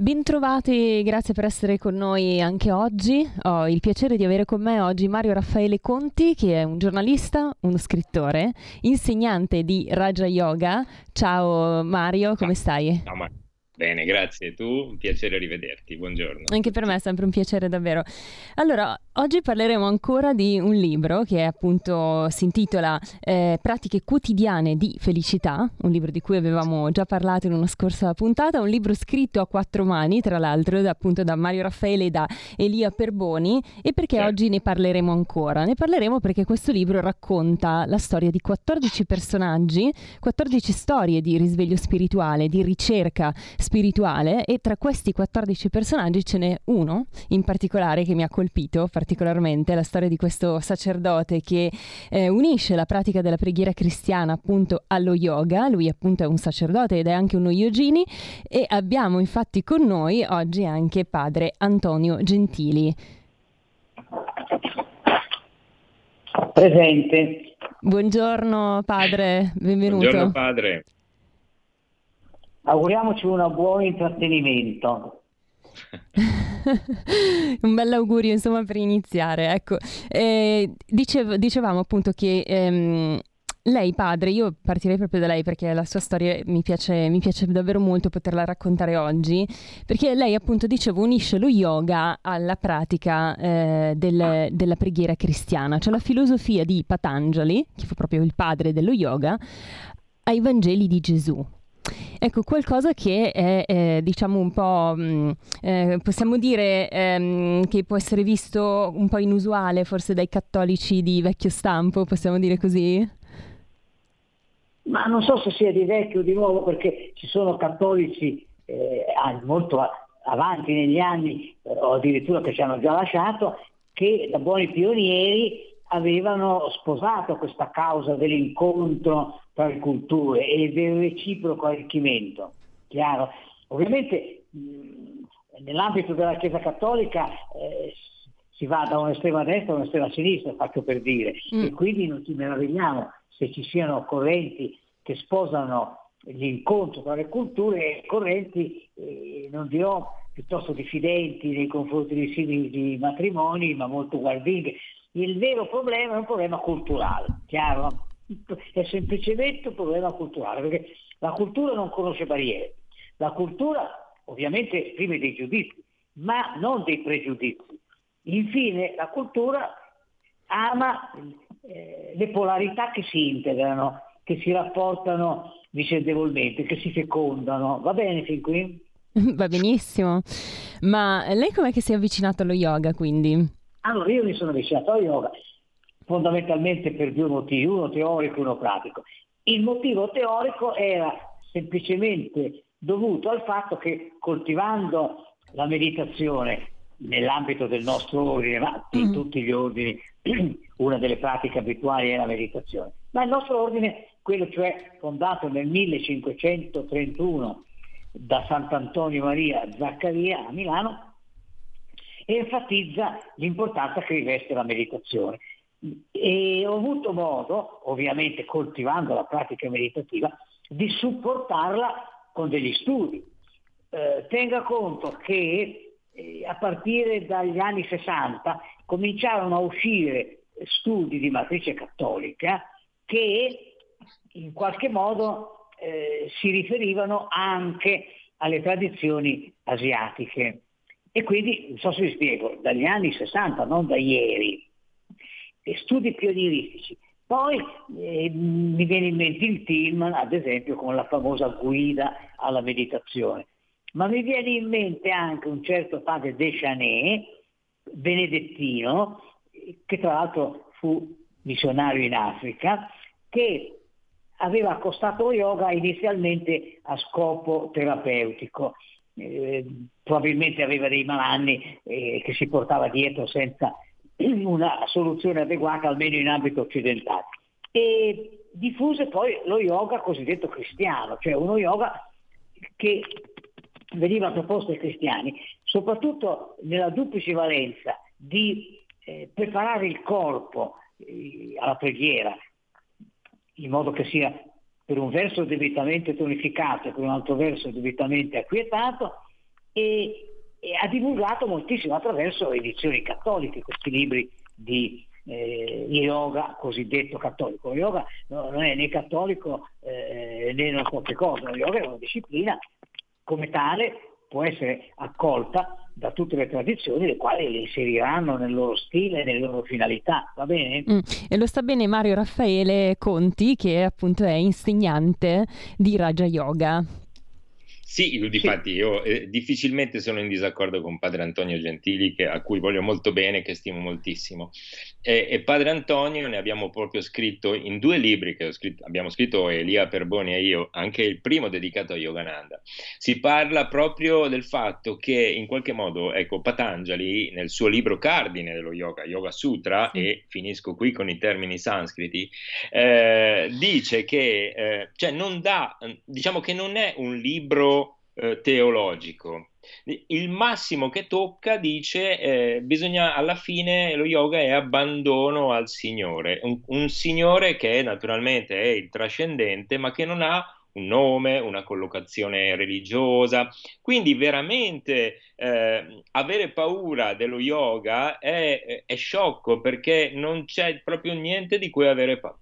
Bentrovati, grazie per essere con noi anche oggi. Ho il piacere di avere con me oggi Mario Raffaele Conti, che è un giornalista, uno scrittore, insegnante di Raja Yoga. Ciao Mario, come stai? Ciao Mario. Bene, grazie. Tu, un piacere rivederti. Buongiorno. Anche per me è sempre un piacere davvero. Allora, oggi parleremo ancora di un libro che appunto si intitola eh, Pratiche quotidiane di felicità, un libro di cui avevamo già parlato in una scorsa puntata, un libro scritto a quattro mani, tra l'altro, da, appunto da Mario Raffaele e da Elia Perboni. E perché certo. oggi ne parleremo ancora? Ne parleremo perché questo libro racconta la storia di 14 personaggi, 14 storie di risveglio spirituale, di ricerca spirituale e tra questi 14 personaggi ce n'è uno in particolare che mi ha colpito particolarmente, la storia di questo sacerdote che eh, unisce la pratica della preghiera cristiana appunto allo yoga, lui appunto è un sacerdote ed è anche uno yogini e abbiamo infatti con noi oggi anche padre Antonio Gentili. Presente. Buongiorno padre, benvenuto. Buongiorno padre auguriamoci un buon intrattenimento. un bel augurio insomma per iniziare ecco eh, dicev- dicevamo appunto che ehm, lei padre, io partirei proprio da lei perché la sua storia mi piace, mi piace, davvero molto poterla raccontare oggi, perché lei appunto dicevo unisce lo yoga alla pratica eh, del, della preghiera cristiana, cioè la filosofia di Patanjali, che fu proprio il padre dello yoga, ai Vangeli di Gesù. Ecco, qualcosa che è, eh, diciamo, un po', mh, mm, eh, possiamo dire ehm, che può essere visto un po' inusuale forse dai cattolici di vecchio stampo, possiamo dire così? Ma non so se sia di vecchio o di nuovo perché ci sono cattolici eh, molto avanti negli anni eh, o addirittura che ci hanno già lasciato che da buoni pionieri avevano sposato questa causa dell'incontro tra le culture e del reciproco arricchimento. Chiaro? Ovviamente mh, nell'ambito della Chiesa Cattolica eh, si va da un'estrema destra a un'estrema sinistra, faccio per dire, mm. e quindi non ci meravigliamo se ci siano correnti che sposano l'incontro tra le culture e correnti, eh, non dirò piuttosto diffidenti nei confronti dei simili di matrimoni, ma molto guardinghe. Il vero problema è un problema culturale, chiaro? È semplicemente un problema culturale, perché la cultura non conosce barriere. La cultura ovviamente esprime dei giudizi, ma non dei pregiudizi. Infine, la cultura ama eh, le polarità che si integrano, che si rapportano vicendevolmente, che si fecondano. Va bene fin qui? Va benissimo. Ma lei com'è che si è avvicinato allo yoga quindi? Allora io mi sono avvicinato allo yoga fondamentalmente per due motivi, uno teorico e uno pratico. Il motivo teorico era semplicemente dovuto al fatto che coltivando la meditazione nell'ambito del nostro ordine, ma in mm. tutti gli ordini una delle pratiche abituali è la meditazione, ma il nostro ordine, quello cioè fondato nel 1531 da Sant'Antonio Maria Zaccaria a Milano, enfatizza l'importanza che riveste la meditazione. E ho avuto modo, ovviamente coltivando la pratica meditativa, di supportarla con degli studi. Eh, tenga conto che eh, a partire dagli anni 60 cominciarono a uscire studi di matrice cattolica che in qualche modo eh, si riferivano anche alle tradizioni asiatiche. E quindi, non so se vi spiego, dagli anni 60, non da ieri, studi pionieristici. Poi eh, mi viene in mente il team, ad esempio, con la famosa guida alla meditazione. Ma mi viene in mente anche un certo padre Deschanel, benedettino, che tra l'altro fu missionario in Africa, che aveva accostato yoga inizialmente a scopo terapeutico eh, probabilmente aveva dei malanni eh, che si portava dietro senza una soluzione adeguata almeno in ambito occidentale. e diffuse poi lo yoga cosiddetto cristiano, cioè uno yoga che veniva proposto ai cristiani, soprattutto nella duplice valenza di eh, preparare il corpo eh, alla preghiera, in modo che sia per un verso debitamente tonificato e per un altro verso debitamente acquietato, e, e ha divulgato moltissimo attraverso edizioni cattoliche questi libri di eh, yoga cosiddetto cattolico. Lo yoga no, non è né cattolico eh, né non so che cosa, lo yoga è una disciplina come tale può essere accolta da tutte le tradizioni, le quali le inseriranno nel loro stile e nelle loro finalità, va bene? Mm. E lo sta bene Mario Raffaele Conti, che appunto è insegnante di Raja Yoga. Sì, difatti io eh, difficilmente sono in disaccordo con padre Antonio Gentili, che, a cui voglio molto bene, che stimo moltissimo. E, e padre Antonio ne abbiamo proprio scritto in due libri che scritto, abbiamo scritto Elia Perboni e io, anche il primo dedicato a Yogananda. Si parla proprio del fatto che in qualche modo, ecco, Patanjali nel suo libro cardine dello yoga, Yoga Sutra, e finisco qui con i termini sanscriti, eh, dice che, eh, cioè non dà, diciamo che non è un libro eh, teologico. Il massimo che tocca dice eh, bisogna alla fine lo yoga è abbandono al Signore, un, un Signore che naturalmente è il trascendente ma che non ha un nome, una collocazione religiosa. Quindi veramente eh, avere paura dello yoga è, è, sciocco perché non c'è proprio niente di cui avere paura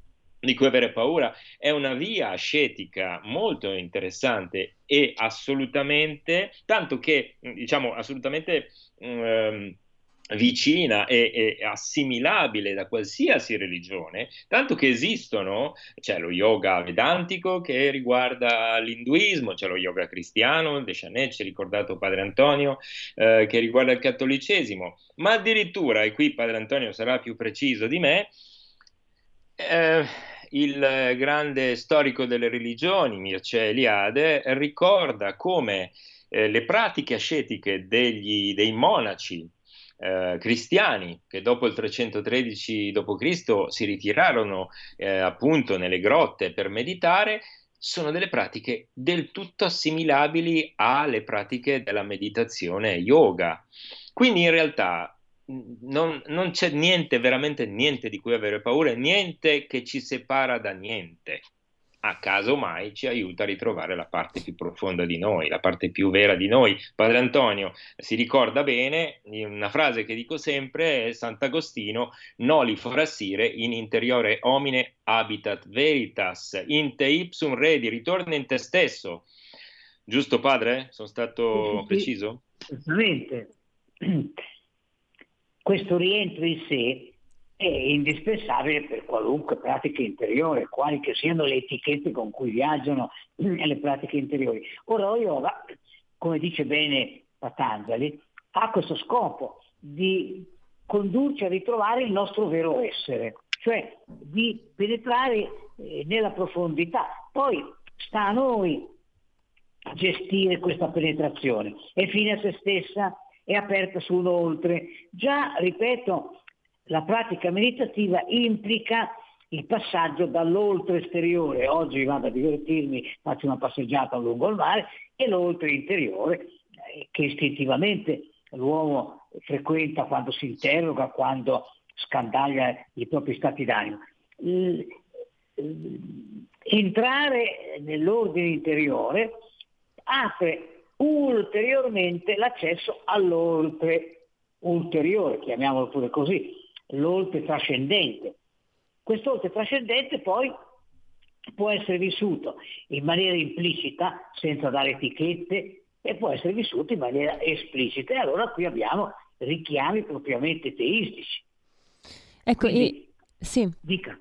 di cui avere paura, è una via ascetica molto interessante e assolutamente, tanto che diciamo assolutamente um, vicina e, e, assimilabile da qualsiasi religione, tanto che esistono, c'è lo yoga vedantico che riguarda l'induismo, c'è lo yoga cristiano, De Chanel, ci ha ricordato Padre Antonio, eh, che riguarda il cattolicesimo, ma addirittura, e qui Padre Antonio sarà più preciso di me, eh, il grande storico delle religioni, Mircea Eliade, ricorda come eh, le pratiche ascetiche degli, dei monaci eh, cristiani che dopo il 313 d.C. si ritirarono eh, appunto nelle grotte per meditare, sono delle pratiche del tutto assimilabili alle pratiche della meditazione yoga. Quindi in realtà non, non, c'è niente, veramente niente di cui avere paura, niente che ci separa da niente. A caso mai ci aiuta a ritrovare la parte più profonda di noi, la parte più vera di noi. Padre Antonio si ricorda bene una frase che dico sempre: è Sant'Agostino, noli forassire in interiore homine habitat veritas, in te ipsum redi, ritorna in te stesso. Giusto, padre? Sono stato preciso? Esattamente questo rientro in sé è indispensabile per qualunque pratica interiore, quali che siano le etichette con cui viaggiano le pratiche interiori. Ora yoga, come dice bene Patanjali, ha questo scopo di condurci a ritrovare il nostro vero essere, cioè di penetrare eh, nella profondità. Poi sta a noi gestire questa penetrazione. È fine a se stessa, è aperta su un oltre. Già, ripeto, la pratica meditativa implica il passaggio dall'oltre esteriore, oggi vado a divertirmi, faccio una passeggiata lungo il mare, e l'oltre interiore eh, che istintivamente l'uomo frequenta quando si interroga, quando scandaglia i propri stati d'animo. Entrare nell'ordine interiore apre ulteriormente l'accesso all'oltre ulteriore, chiamiamolo pure così, l'oltre trascendente. Quest'oltre trascendente poi può essere vissuto in maniera implicita, senza dare etichette, e può essere vissuto in maniera esplicita. E allora qui abbiamo richiami propriamente teistici. Ecco, Quindi, e... sì. Dica.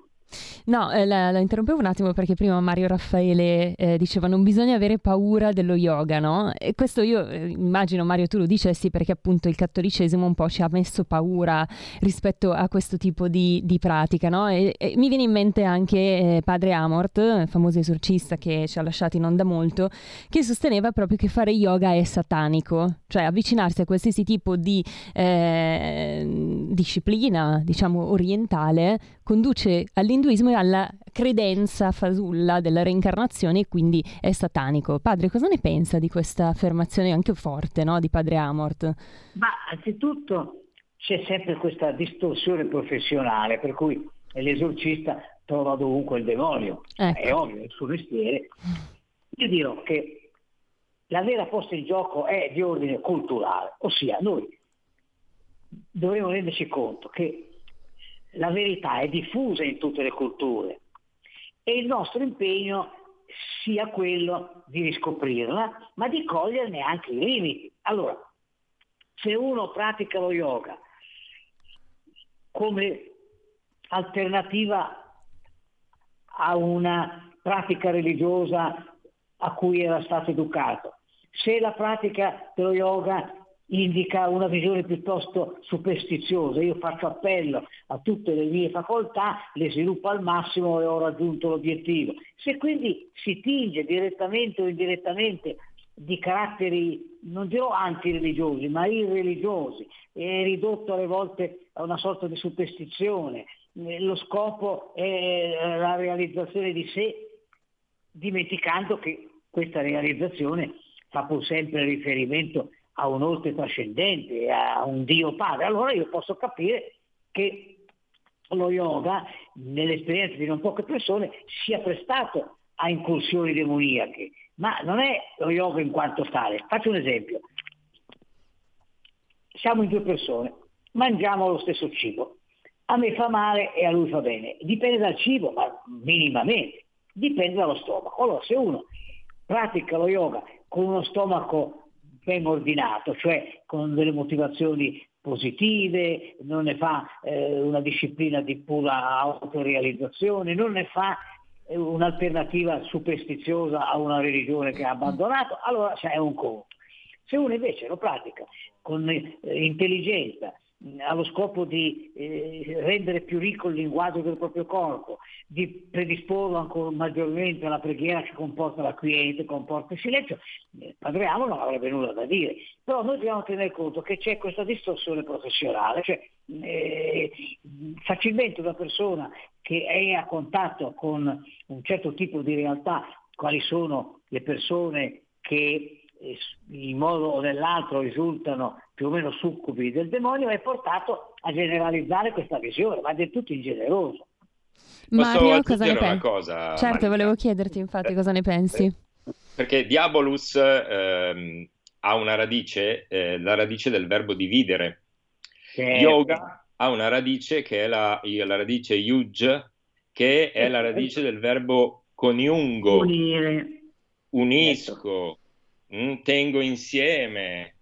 No, eh, la, la, interrompevo un attimo perché prima Mario Raffaele eh, diceva non bisogna avere paura dello yoga, no? E questo io eh, immagino Mario tu lo dicessi perché appunto il cattolicesimo un po' ci ha messo paura rispetto a questo tipo di, di pratica, no? E, e, mi viene in mente anche eh, padre Amort, famoso esorcista che ci ha lasciati non da molto, che sosteneva proprio che fare yoga è satanico, cioè avvicinarsi a qualsiasi tipo di eh, disciplina, diciamo, orientale conduce all'induismo e alla credenza fasulla della reincarnazione e quindi è satanico. Padre, cosa ne pensa di questa affermazione anche forte no? di padre Amort? Ma anzitutto c'è sempre questa distorsione professionale per cui l'esorcista trova dovunque il demonio, ecco. è ovvio, è il suo mestiere. Io dirò che la vera posta in gioco è di ordine culturale, ossia noi dovremmo renderci conto che la verità è diffusa in tutte le culture e il nostro impegno sia quello di riscoprirla, ma di coglierne anche i limiti. Allora, se uno pratica lo yoga come alternativa a una pratica religiosa a cui era stato educato, se la pratica dello yoga indica una visione piuttosto superstiziosa. Io faccio appello a tutte le mie facoltà, le sviluppo al massimo e ho raggiunto l'obiettivo. Se quindi si tinge direttamente o indirettamente di caratteri, non dirò antireligiosi, ma irreligiosi, è ridotto alle volte a una sorta di superstizione, lo scopo è la realizzazione di sé, dimenticando che questa realizzazione fa pur sempre riferimento a un oltre trascendente, a un Dio padre, allora io posso capire che lo yoga, nell'esperienza di non poche persone, sia prestato a incursioni demoniache, ma non è lo yoga in quanto tale. Faccio un esempio. Siamo in due persone, mangiamo lo stesso cibo. A me fa male e a lui fa bene. Dipende dal cibo, ma minimamente. Dipende dallo stomaco. Allora, se uno pratica lo yoga con uno stomaco ben ordinato, cioè con delle motivazioni positive, non ne fa eh, una disciplina di pura autorealizzazione, non ne fa eh, un'alternativa superstiziosa a una religione che ha abbandonato, allora c'è un conto. Se uno invece lo pratica con eh, intelligenza, ha lo scopo di eh, rendere più ricco il linguaggio del proprio corpo, di predisporlo ancora maggiormente alla preghiera che comporta la quiete, comporta il silenzio, il eh, padre Amo non avrebbe nulla da dire. Però noi dobbiamo tenere conto che c'è questa distorsione professionale, cioè eh, facilmente una persona che è a contatto con un certo tipo di realtà, quali sono le persone che in modo o nell'altro risultano più o meno succubi del demonio, è portato a generalizzare questa visione, ma del tutto ingeneroso. Mario, cosa ne pensi? Certo, Maria. volevo chiederti infatti cosa ne pensi. Perché Diabolus ehm, ha una radice, eh, la radice del verbo dividere. Certo. Yoga ha una radice che è la, la radice yuj, che è la radice del verbo coniungo. Unire. Unisco. Tengo insieme.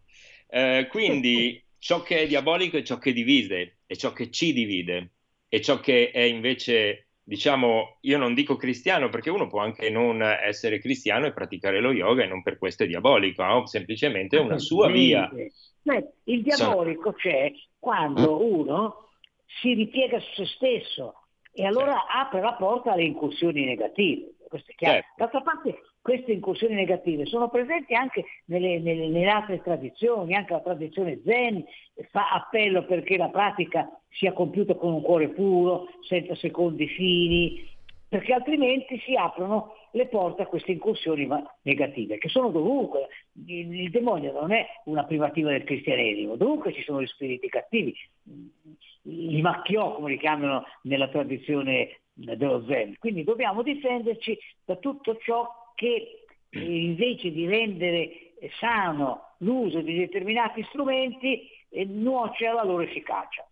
Eh, quindi ciò che è diabolico è ciò che divide, è ciò che ci divide, e ciò che è invece, diciamo, io non dico cristiano perché uno può anche non essere cristiano e praticare lo yoga e non per questo è diabolico, no? semplicemente è una sua via. Beh, il diabolico Sono... c'è quando mm. uno si ripiega su se stesso e allora certo. apre la porta alle incursioni negative. Questo è chiaro. Certo. D'altra parte queste incursioni negative sono presenti anche nelle, nelle, nelle, altre tradizioni, anche la tradizione zen fa appello perché la pratica sia compiuta con un cuore puro, senza secondi fini, perché altrimenti si aprono le porte a queste incursioni negative, che sono dovunque. Il, il demonio non è una privativa del cristianesimo, dovunque ci sono gli spiriti cattivi, i macchiò come li chiamano nella tradizione dello zen. Quindi dobbiamo difenderci da tutto ciò che eh, invece di rendere sano l'uso di determinati strumenti eh, nuoce alla loro efficacia.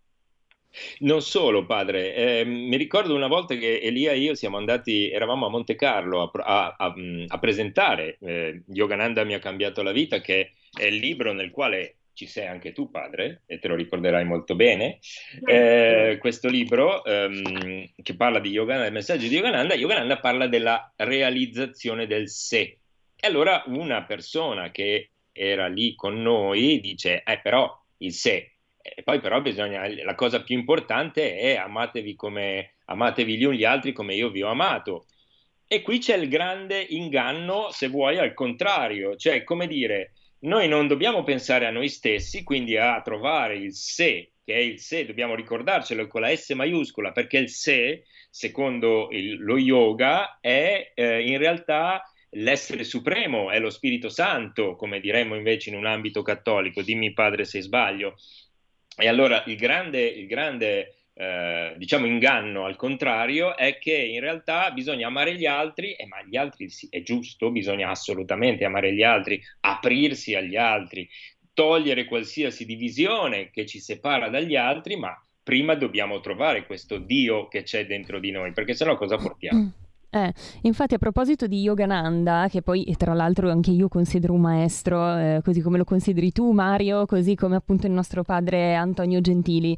Non solo, padre, eh, mi ricordo una volta che Elia e io siamo andati, eravamo a Monte Carlo a, a, a, a presentare eh, Yogananda mi ha cambiato la vita, che è il libro nel quale ci sei anche tu, padre, e te lo ricorderai molto bene, eh, questo libro ehm, che parla di Yogananda, il messaggio di Yogananda, Yogananda parla della realizzazione del sé. E allora una persona che era lì con noi dice, eh però il sé, e poi però bisogna, la cosa più importante è amatevi, come, amatevi gli uni gli altri come io vi ho amato. E qui c'è il grande inganno, se vuoi, al contrario, cioè come dire, noi non dobbiamo pensare a noi stessi, quindi a trovare il sé che è il sé, dobbiamo ricordarcelo con la S maiuscola, perché il sé, secondo il, lo yoga, è eh, in realtà l'essere supremo, è lo Spirito Santo, come diremmo invece in un ambito cattolico, dimmi padre se sbaglio. E allora il grande, il grande eh, diciamo inganno al contrario è che in realtà bisogna amare gli altri, e ma gli altri sì, è giusto, bisogna assolutamente amare gli altri, aprirsi agli altri, togliere qualsiasi divisione che ci separa dagli altri, ma prima dobbiamo trovare questo Dio che c'è dentro di noi, perché sennò cosa portiamo? Mm. Eh, infatti a proposito di Yogananda, che poi tra l'altro anche io considero un maestro, eh, così come lo consideri tu Mario, così come appunto il nostro padre Antonio Gentili,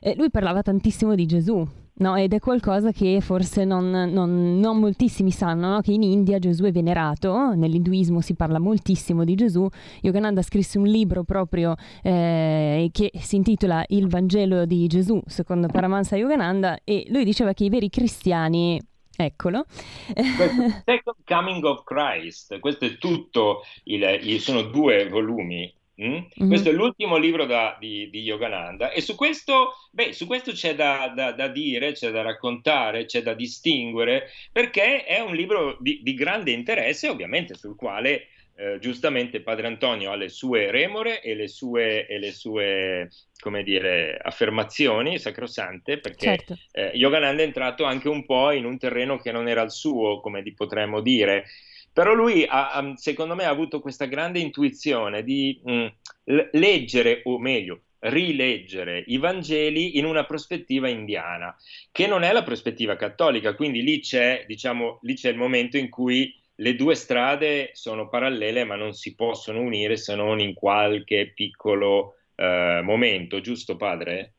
eh, lui parlava tantissimo di Gesù, no? ed è qualcosa che forse non, non, non moltissimi sanno, no? che in India Gesù è venerato, nell'induismo si parla moltissimo di Gesù, Yogananda scrisse un libro proprio eh, che si intitola Il Vangelo di Gesù, secondo Paramahansa Yogananda, e lui diceva che i veri cristiani Eccolo. Second Coming of Christ, questo è tutto, il, il, sono due volumi. Mm? Mm-hmm. Questo è l'ultimo libro da, di, di, Yogananda e su questo, beh, su questo c'è da, da, da, dire, c'è da raccontare, c'è da distinguere, perché è un libro di, di grande interesse, ovviamente sul quale eh, giustamente Padre Antonio ha le sue remore e le sue, e le sue come dire, affermazioni sacrosante, perché certo. eh, Yogananda è entrato anche un po' in un terreno che non era il suo, come potremmo dire. Però lui, ha, secondo me, ha avuto questa grande intuizione di mh, mm, leggere, o meglio, rileggere i Vangeli in una prospettiva indiana, che non è la prospettiva cattolica, quindi lì c'è, diciamo, lì c'è il momento in cui le due strade sono parallele ma non si possono unire se non in qualche piccolo eh, momento, giusto padre?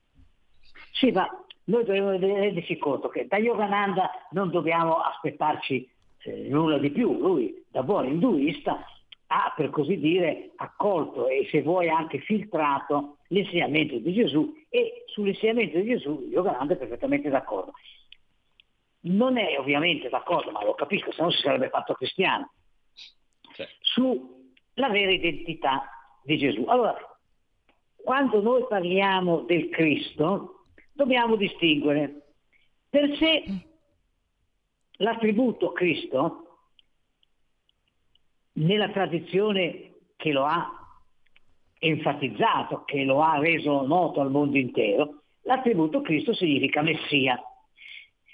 Sì, ma noi dobbiamo renderci conto che da Yogananda non dobbiamo aspettarci eh, nulla di più. Lui, da buon induista, ha per così dire accolto e se vuoi anche filtrato l'insegnamento di Gesù e sull'insegnamento di Gesù Yogananda è perfettamente d'accordo non è ovviamente d'accordo, ma lo capisco, se no si sarebbe fatto cristiano, certo. sulla vera identità di Gesù. Allora, quando noi parliamo del Cristo, dobbiamo distinguere per sé l'attributo Cristo, nella tradizione che lo ha enfatizzato, che lo ha reso noto al mondo intero, l'attributo Cristo significa Messia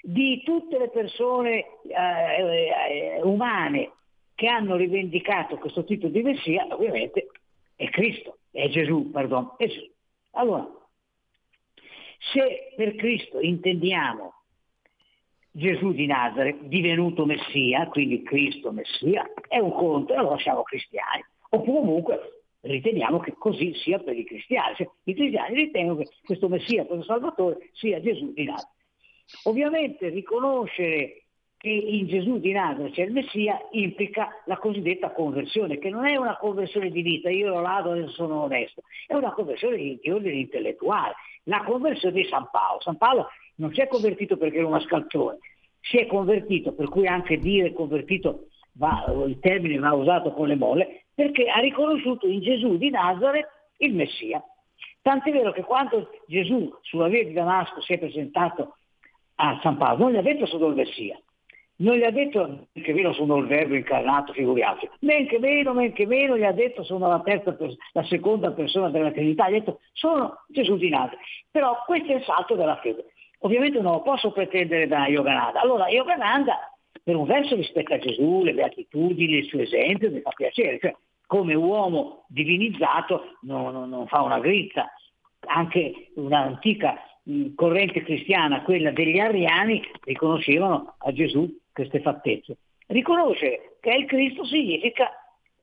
di tutte le persone eh, eh, umane che hanno rivendicato questo titolo di Messia, ovviamente è Cristo, è Gesù, perdono, è Gesù. Allora, se per Cristo intendiamo Gesù di Nazareth divenuto Messia, quindi Cristo Messia, è un conto e allora siamo cristiani. Oppure comunque riteniamo che così sia per i cristiani. Cioè, I cristiani ritengono che questo Messia, questo Salvatore, sia Gesù di Nazareth. Ovviamente riconoscere che in Gesù di Nazareth c'è il Messia implica la cosiddetta conversione, che non è una conversione di vita, io lo lado e sono onesto, è una conversione di, di ordine intellettuale, la conversione di San Paolo. San Paolo non si è convertito perché era un mascalzone, si è convertito, per cui anche dire convertito va, il termine va usato con le molle, perché ha riconosciuto in Gesù di Nazareth il Messia. Tant'è vero che quando Gesù sulla via di Damasco si è presentato a San Paolo, non gli ha detto sono il Messia, non gli ha detto che meno sono il verbo incarnato, figuriamoci, men che meno, men che meno gli ha detto sono la, terza, la seconda persona della Trinità, gli ha detto sono Gesù di Nazareth. Però questo è il salto della fede. Ovviamente non lo posso pretendere da Yogananda. Allora Yogananda per un verso rispetta Gesù, le beatitudini, il suo esempio, mi fa piacere, cioè come uomo divinizzato non, non, non fa una grizza. Anche un'antica corrente cristiana, quella degli ariani, riconoscevano a Gesù queste fattezze. Riconoscere che è il Cristo significa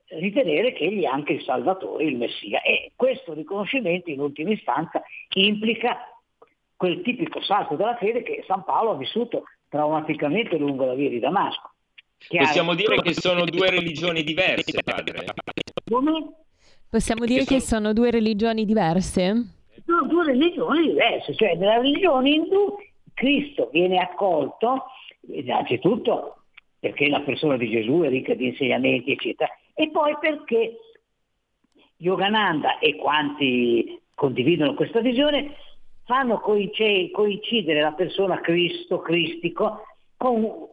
ritenere che egli è anche il Salvatore, il Messia. E questo riconoscimento in ultima istanza implica quel tipico salto della fede che San Paolo ha vissuto traumaticamente lungo la via di Damasco. Possiamo dire che sono due religioni diverse, padre. Come? Possiamo dire che sono due religioni diverse? sono due religioni diverse, cioè nella religione indù Cristo viene accolto innanzitutto perché la persona di Gesù è ricca di insegnamenti, eccetera, e poi perché Yogananda e quanti condividono questa visione, fanno coincidere la persona Cristo, cristico, con,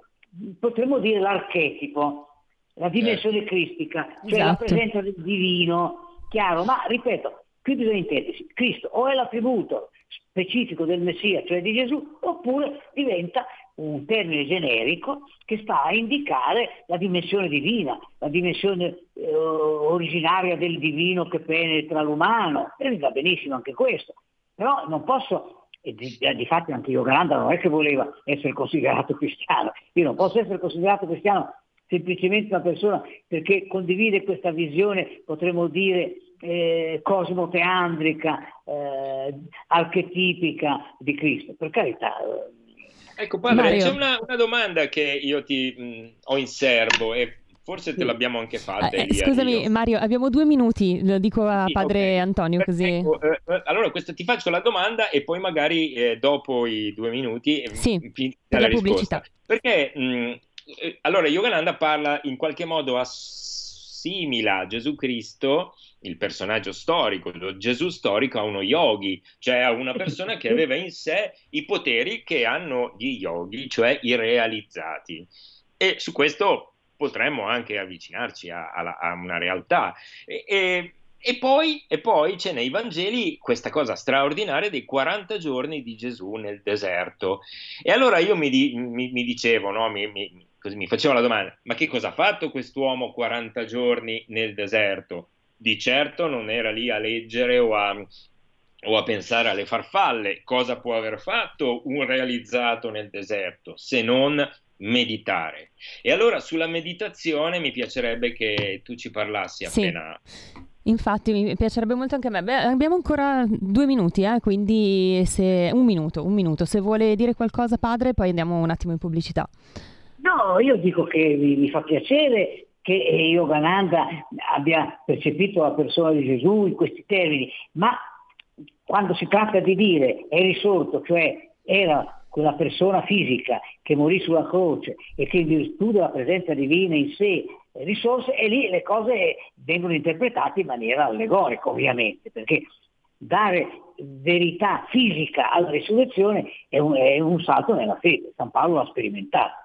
potremmo dire, l'archetipo, la dimensione certo. cristica, cioè esatto. la presenza del divino, chiaro, ma ripeto, qui bisogna intendersi, Cristo o è l'attributo specifico del Messia, cioè di Gesù, oppure diventa un termine generico che sta a indicare la dimensione divina, la dimensione eh, originaria del divino che penetra l'umano, e va benissimo anche questo, però non posso, e di, di fatto anche Yogananda non è che voleva essere considerato cristiano, io non posso essere considerato cristiano semplicemente una persona perché condivide questa visione, potremmo dire, eh, cosmoteandrica, eh, archetipica di Cristo. Per carità. Eh. Ecco, padre, Mario. c'è una, una, domanda che io ti mh, ho in serbo e forse te l'abbiamo anche fatta. Eh, Elia, scusami, io. Mario, abbiamo due minuti, lo dico a sì, padre okay. Antonio. Così... Ecco, eh, eh, allora, questo, ti faccio la domanda e poi magari eh, dopo i due minuti sì, per la, pubblicità. Perché mh, allora Yogananda parla in qualche modo assimila Gesù Cristo il personaggio storico, Gesù storico a uno yogi, cioè a una persona che aveva in sé i poteri che hanno gli yogi, cioè i realizzati. E su questo potremmo anche avvicinarci a, a, a una realtà. E, e, e, poi, e, poi, c'è nei Vangeli questa cosa straordinaria dei 40 giorni di Gesù nel deserto. E allora io mi, mi, mi dicevo, no? mi, mi, mi facevo la domanda, ma che cosa ha fatto quest'uomo 40 giorni nel deserto? di certo non era lì a leggere o a, o a pensare alle farfalle. Cosa può aver fatto un realizzato nel deserto se non meditare? E allora sulla meditazione mi piacerebbe che tu ci parlassi appena. Sì. Infatti mi piacerebbe molto anche a me. Beh, abbiamo ancora due minuti, eh? quindi se... un minuto, un minuto. Se vuole dire qualcosa padre, poi andiamo un attimo in pubblicità. No, io dico che mi, mi fa piacere che Yogananda abbia percepito la persona di Gesù in questi termini, ma quando si tratta di dire è risorto, cioè era quella persona fisica che morì sulla croce e che in virtù della presenza divina in sé risorse, e lì le cose vengono interpretate in maniera allegorica ovviamente, perché dare verità fisica alla risurrezione è un, è un salto nella fede, San Paolo l'ha sperimentato.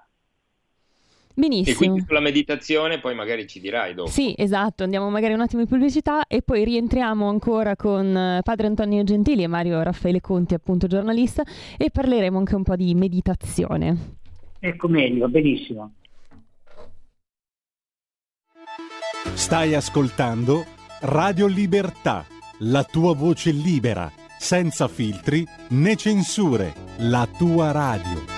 Benissimo. E quindi sulla meditazione poi magari ci dirai dopo. Sì, esatto, andiamo magari un attimo in pubblicità e poi rientriamo ancora con eh, padre Antonio Gentili e Mario Raffaele Conti, appunto giornalista, e parleremo anche un po' di meditazione. Ecco meglio, benissimo. Stai ascoltando Radio Libertà, la tua voce libera, senza filtri né censure, la tua radio.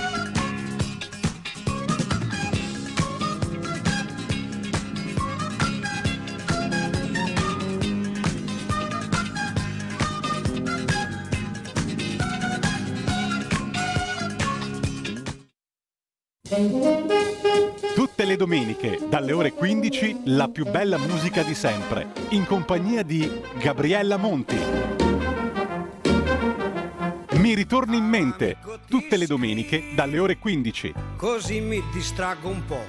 Dalle ore 15, la più bella musica di sempre, in compagnia di Gabriella Monti. Mi ritorni in mente, tutte le domeniche, dalle ore 15. Così mi distraggo un po'.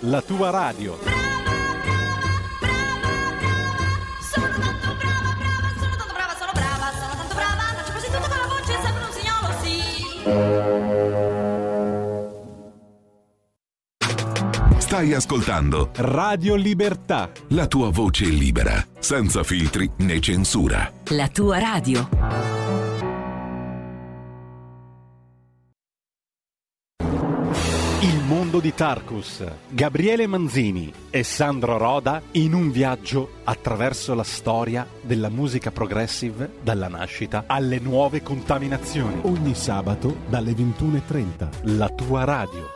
La tua radio. Stai ascoltando Radio Libertà. La tua voce libera, senza filtri né censura. La tua radio. Il mondo di Tarkus. Gabriele Manzini e Sandro Roda in un viaggio attraverso la storia della musica progressive dalla nascita alle nuove contaminazioni. Ogni sabato dalle 21.30. La tua radio.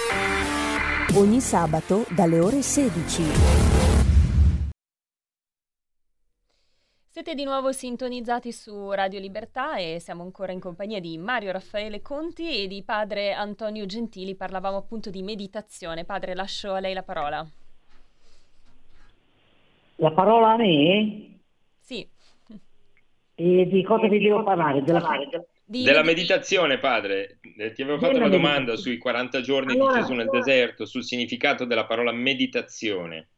Ogni sabato dalle ore 16. Siete di nuovo sintonizzati su Radio Libertà e siamo ancora in compagnia di Mario Raffaele Conti e di padre Antonio Gentili. Parlavamo appunto di meditazione. Padre, lascio a lei la parola. La parola a me? Sì. E di cosa vi devo parlare? Della, di della meditazione, padre. Eh, ti avevo fatto una domanda sui 40 giorni allora, di Gesù nel deserto, sul significato della parola meditazione.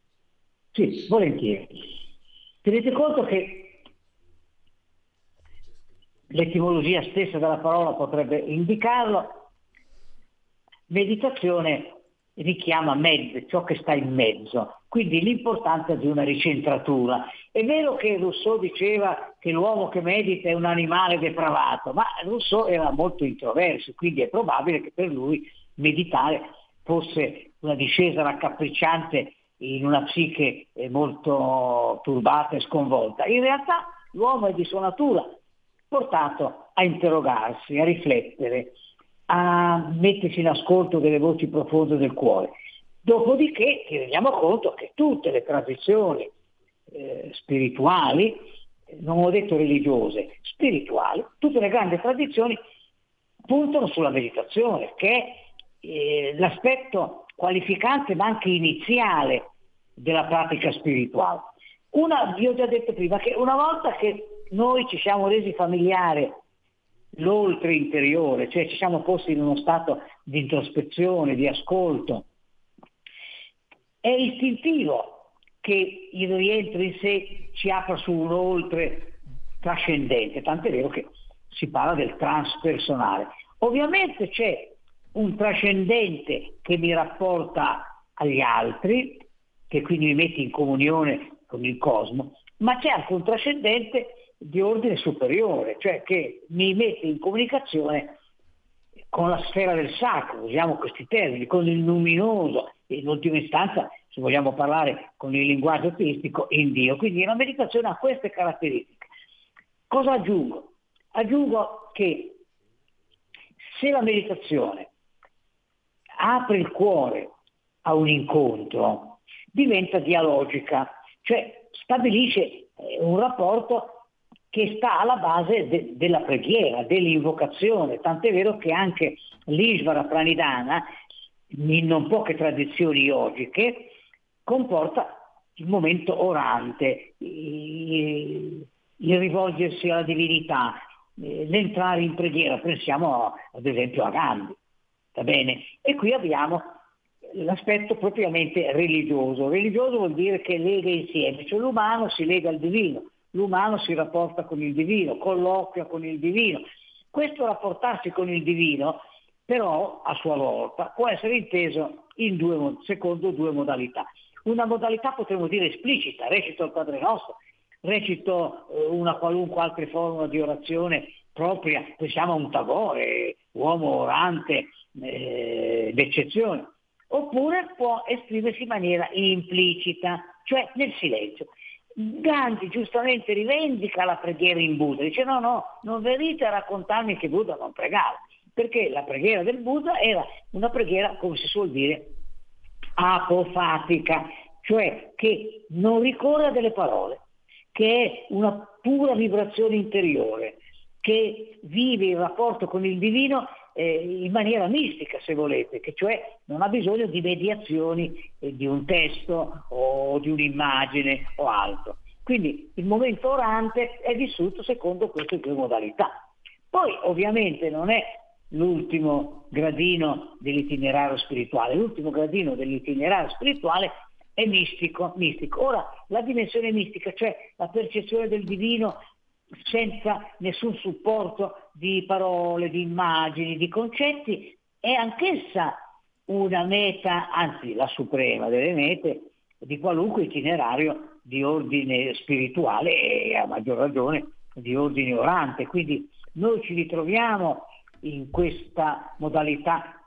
Sì, volentieri. Tenete conto che l'etimologia stessa della parola potrebbe indicarlo, meditazione richiama med, ciò che sta in mezzo, quindi l'importanza di una ricentratura. È vero che Rousseau diceva che l'uomo che medita è un animale depravato, ma Rousseau era molto introverso, quindi è probabile che per lui meditare fosse una discesa raccapricciante in una psiche molto turbata e sconvolta. In realtà l'uomo è di sua natura portato a interrogarsi, a riflettere, a mettersi in ascolto delle voci profonde del cuore. Dopodiché ci rendiamo conto che tutte le tradizioni eh, spirituali, non ho detto religiose, spirituali, tutte le grandi tradizioni puntano sulla meditazione, che è eh, l'aspetto qualificante ma anche iniziale della pratica spirituale. Una, vi ho già detto prima, che una volta che noi ci siamo resi familiari l'oltre interiore, cioè ci siamo posti in uno stato di introspezione, di ascolto. È istintivo che il rientro in sé ci apra su un oltre trascendente, tant'è vero che si parla del transpersonale. Ovviamente c'è un trascendente che mi rapporta agli altri, che quindi mi mette in comunione con il cosmo, ma c'è anche un trascendente di ordine superiore, cioè che mi mette in comunicazione con la sfera del sacro, usiamo questi termini, con il luminoso, e in ultima istanza, se vogliamo parlare con il linguaggio artistico, in Dio. Quindi la meditazione ha queste caratteristiche. Cosa aggiungo? Aggiungo che se la meditazione apre il cuore a un incontro, diventa dialogica, cioè stabilisce eh, un rapporto che sta alla base de- della preghiera, dell'invocazione, tant'è vero che anche l'Ishvara Pranidhana, in non poche tradizioni yogiche, comporta il momento orante, il, il rivolgersi alla divinità, eh, l'entrare in preghiera, pensiamo ad esempio a Gandhi, va bene? E qui abbiamo l'aspetto propriamente religioso. Religioso vuol dire che lega insieme, cioè l'umano si lega al divino, l'umano si rapporta con il divino, colloquia con il divino. Questo rapportarsi con il divino, però, a sua volta, può essere inteso due, secondo due modalità. Una modalità potremmo dire esplicita, recito il Padre Nostro, recito eh, una qualunque altra forma di orazione propria, pensiamo a un Tagore, uomo orante eh, d'eccezione, oppure può esprimersi in maniera implicita, cioè nel silenzio. Gandhi giustamente rivendica la preghiera in Buddha, dice no, no, non venite a raccontarmi che Buddha non pregava, perché la preghiera del Buddha era una preghiera, come si suol dire, apofatica, cioè che non ricorre a delle parole, che è una pura vibrazione interiore, che vive il rapporto con il divino eh, in maniera mistica, se volete, che cioè non ha bisogno di mediazioni eh, di un testo o di un'immagine o altro. Quindi il momento orante è vissuto secondo queste due modalità. Poi ovviamente non è l'ultimo gradino dell'itinerario spirituale, l'ultimo gradino dell'itinerario spirituale è mistico, mistico. Ora, la dimensione mistica, cioè la percezione del divino senza nessun supporto di parole, di immagini, di concetti, è anch'essa una meta, anzi la suprema delle mete, di qualunque itinerario di ordine spirituale e a maggior ragione di ordine orante, quindi noi ci ritroviamo in questa modalità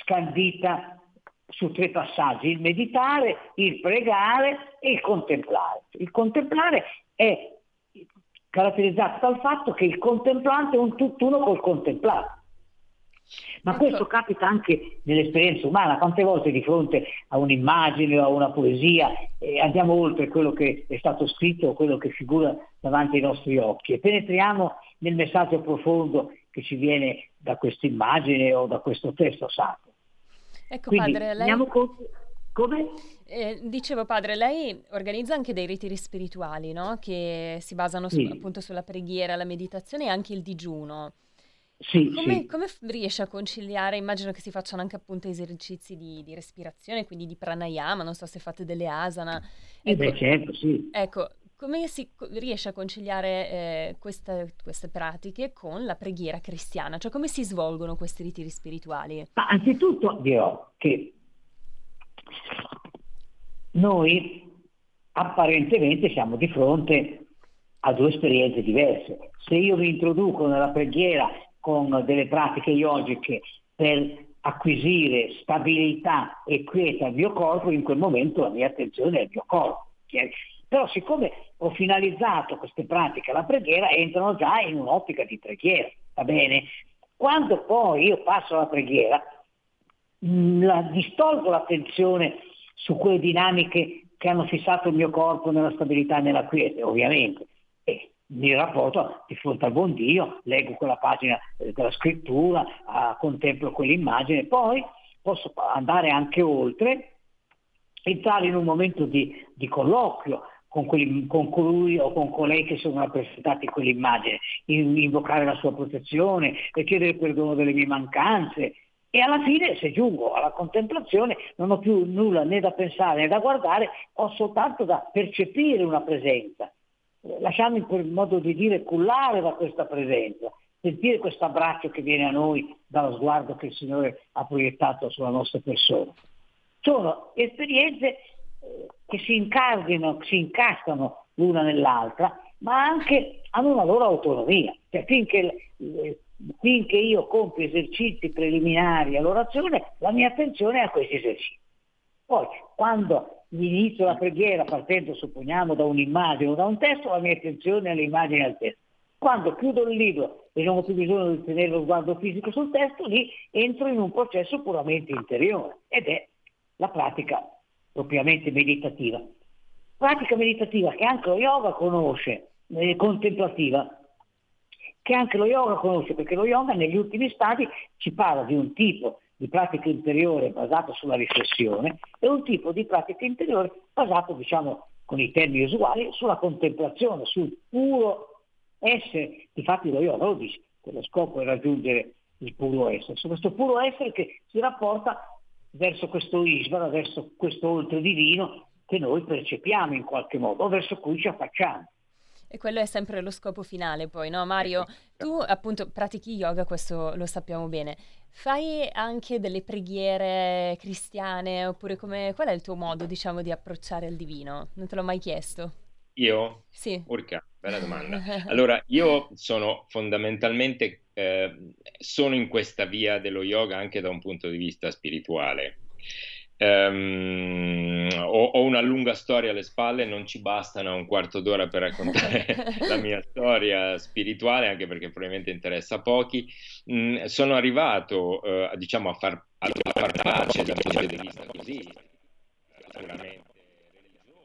scandita su tre passaggi, il meditare, il pregare e il contemplare. Il contemplare è caratterizzato dal fatto che il contemplante è un tutt'uno col contemplato. Ma ecco. questo capita anche nell'esperienza umana, quante volte di fronte a un'immagine o a una poesia eh, andiamo oltre quello che è stato scritto o quello che figura davanti ai nostri occhi e penetriamo nel messaggio profondo che ci viene da questa immagine o da questo testo sacro. Ecco Quindi, padre, lei... Con... Come? Eh, dicevo padre, lei organizza anche dei ritiri spirituali, no? Che si basano su, appunto sulla preghiera, la meditazione e anche il digiuno. Sì, come, sì. come, riesce a conciliare? Immagino che si facciano anche appunto esercizi di, di respirazione, quindi di pranayama, non so se fate delle asana. Eh ecco, beh, certo, sì. Ecco, come si riesce a conciliare eh, queste, queste, pratiche con la preghiera cristiana? Cioè come si svolgono questi ritiri spirituali? Ma anzitutto dirò che noi apparentemente siamo di fronte a due esperienze diverse. Se io vi introduco nella preghiera con delle pratiche yogiche per acquisire stabilità e quiete al mio corpo, in quel momento la mia attenzione è al mio corpo. Però siccome ho finalizzato queste pratiche alla preghiera, entrano già in un'ottica di preghiera, va bene? Quando poi io passo alla preghiera, la, distolgo l'attenzione su quelle dinamiche che hanno fissato il mio corpo nella stabilità e nella quiete, ovviamente mi rapporto di fronte al buon Dio, leggo quella pagina eh, della scrittura, ah, contemplo quell'immagine, poi posso andare anche oltre, entrare in un momento di, di colloquio con, quelli, con, colui o con colei che sono rappresentati in quell'immagine, invocare la sua protezione e chiedere perdono delle mie mancanze. E alla fine, se giungo alla contemplazione, non ho più nulla né da pensare né da guardare, ho soltanto da percepire una presenza lasciarmi per modo di dire cullare da questa presenza, sentire questo abbraccio che viene a noi dallo sguardo che il Signore ha proiettato sulla nostra persona. Sono esperienze eh, che si incardinano, si incastrano l'una nell'altra, ma anche hanno una loro autonomia. Cioè, finché, finché io compio esercizi preliminari all'orazione, la mia attenzione è a questi esercizi. Poi, quando inizio la preghiera partendo, supponiamo, da un'immagine o da un testo, la mia attenzione è alle immagini e al testo. Quando chiudo il libro e non ho più bisogno di tenere lo sguardo fisico sul testo, lì entro in un processo puramente interiore ed è la pratica propriamente meditativa. Pratica meditativa che anche lo yoga conosce, eh, contemplativa, che anche lo yoga conosce, perché lo yoga negli ultimi stadi ci parla di un tipo di pratica interiore basato sulla riflessione e un tipo di pratica interiore basato, diciamo, con i termini usuali, sulla contemplazione, sul puro essere. Infatti lo yoga lo dice, che lo scopo è raggiungere il puro essere, su questo puro essere che si rapporta verso questo Isvara, verso questo oltre divino che noi percepiamo in qualche modo, o verso cui ci affacciamo. E quello è sempre lo scopo finale poi, no Mario? Tu appunto pratichi yoga, questo lo sappiamo bene. Fai anche delle preghiere cristiane oppure come, qual è il tuo modo, diciamo, di approcciare al divino? Non te l'ho mai chiesto. Io? Sì. Urca, bella domanda. Allora, io sono fondamentalmente, eh, sono in questa via dello yoga anche da un punto di vista spirituale. Um, ho, ho, una lunga storia alle spalle, non ci bastano un quarto d'ora per raccontare la mia storia spirituale, anche perché probabilmente interessa a pochi. Mm, sono arrivato, uh, diciamo, a far, a far pace dal punto di vista così, sicuramente.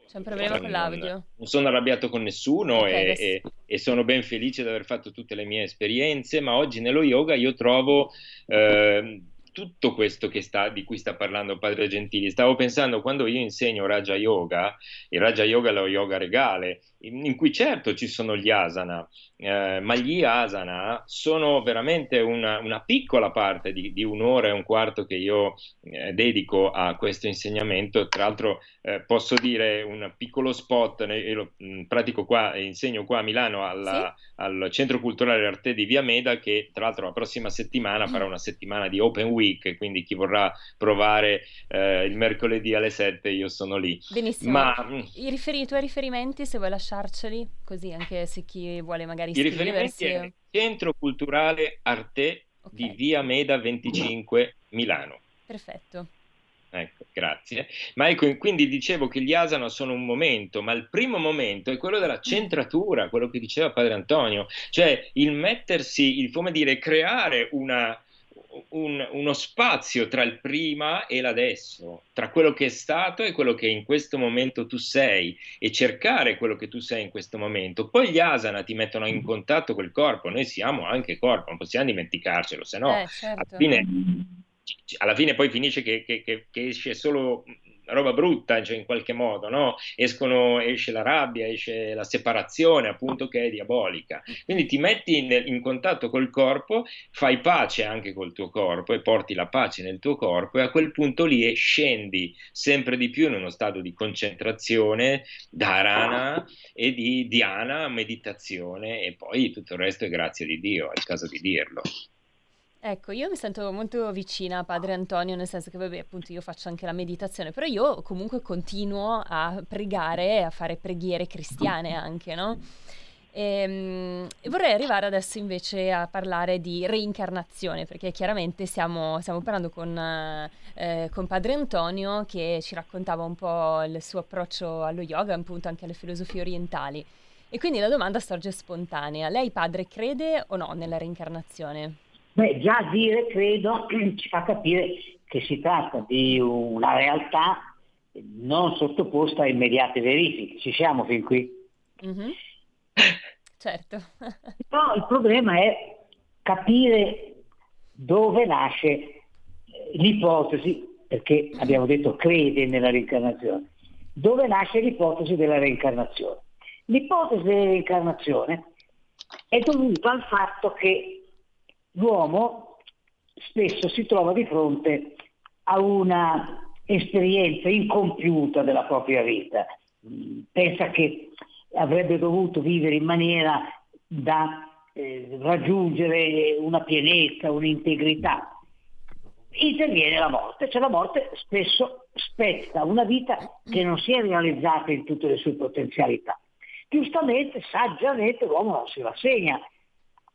C'è un problema con l'audio. Non, non sono arrabbiato con nessuno okay, e, e, e, sono ben felice di aver fatto tutte le mie esperienze, ma oggi nello yoga io trovo... Uh, tutto questo sta, di cui sta parlando Padre Gentili. Stavo pensando quando io insegno Raja Yoga, il Raja Yoga è lo yoga regale, in, in cui certo ci sono gli asana, eh, ma gli asana sono veramente una, una piccola parte di, di, un'ora e un quarto che io eh, dedico a questo insegnamento. Tra l'altro eh, posso dire un piccolo spot, io lo mh, mm, pratico qua, insegno qua a Milano alla, sì? al Centro Culturale Arte di Via Meda che tra l'altro la prossima settimana farà una settimana di Open Week Week, quindi chi vorrà provare eh, il mercoledì alle 7 io sono lì. Benissimo. Ma, mm, I, riferi- i tuoi riferimenti, se vuoi lasciarceli, così anche se chi vuole magari I riferimenti è Centro Culturale Arte okay. di Via Meda 25 Milano. Perfetto. Ecco, grazie. Ma ecco, quindi dicevo che gli asana sono un momento, ma il primo momento è quello della centratura, quello che diceva Padre Antonio, cioè il mettersi, il come dire, creare una, un, uno spazio tra il prima e l'adesso, tra quello che è stato e quello che in questo momento tu sei e cercare quello che tu sei in questo momento. Poi gli asana ti mettono in contatto col corpo, noi siamo anche corpo, non possiamo dimenticarcelo, se no eh, certo. alla fine alla fine poi finisce che, che, che, che esce solo roba brutta, cioè in qualche modo, no? Escono, esce la rabbia, esce la separazione, appunto, che è diabolica. Quindi ti metti in, in, contatto col corpo, fai pace anche col tuo corpo e porti la pace nel tuo corpo e a quel punto lì scendi sempre di più in uno stato di concentrazione, dharana e di dhyana, meditazione e poi tutto il resto è grazie di Dio, è il caso di dirlo. Ecco, io mi sento molto vicina a Padre Antonio, nel senso che, vabbè, appunto, io faccio anche la meditazione, però io comunque continuo a pregare e a fare preghiere cristiane anche, no? E, ehm, vorrei arrivare adesso invece a parlare di reincarnazione, perché chiaramente stiamo, stiamo parlando con, eh, con, Padre Antonio che ci raccontava un po' il suo approccio allo yoga, appunto anche alle filosofie orientali. E quindi la domanda sorge spontanea. Lei, padre, crede o no nella reincarnazione? Beh, già dire, credo, ci fa capire che si tratta di una realtà non sottoposta a immediate verifiche. Ci siamo fin qui? Mm-hmm. Certo. no, il problema è capire dove nasce l'ipotesi, perché abbiamo detto crede nella reincarnazione, dove nasce l'ipotesi della reincarnazione. L'ipotesi della reincarnazione è dovuta al fatto che l'uomo spesso si trova di fronte a una esperienza incompiuta della propria vita. Pensa che avrebbe dovuto vivere in maniera da eh, raggiungere una pienezza, un'integrità. Interviene la morte, cioè la morte spesso spezza una vita che non si è realizzata in tutte le sue potenzialità. Giustamente, saggiamente l'uomo non si rassegna,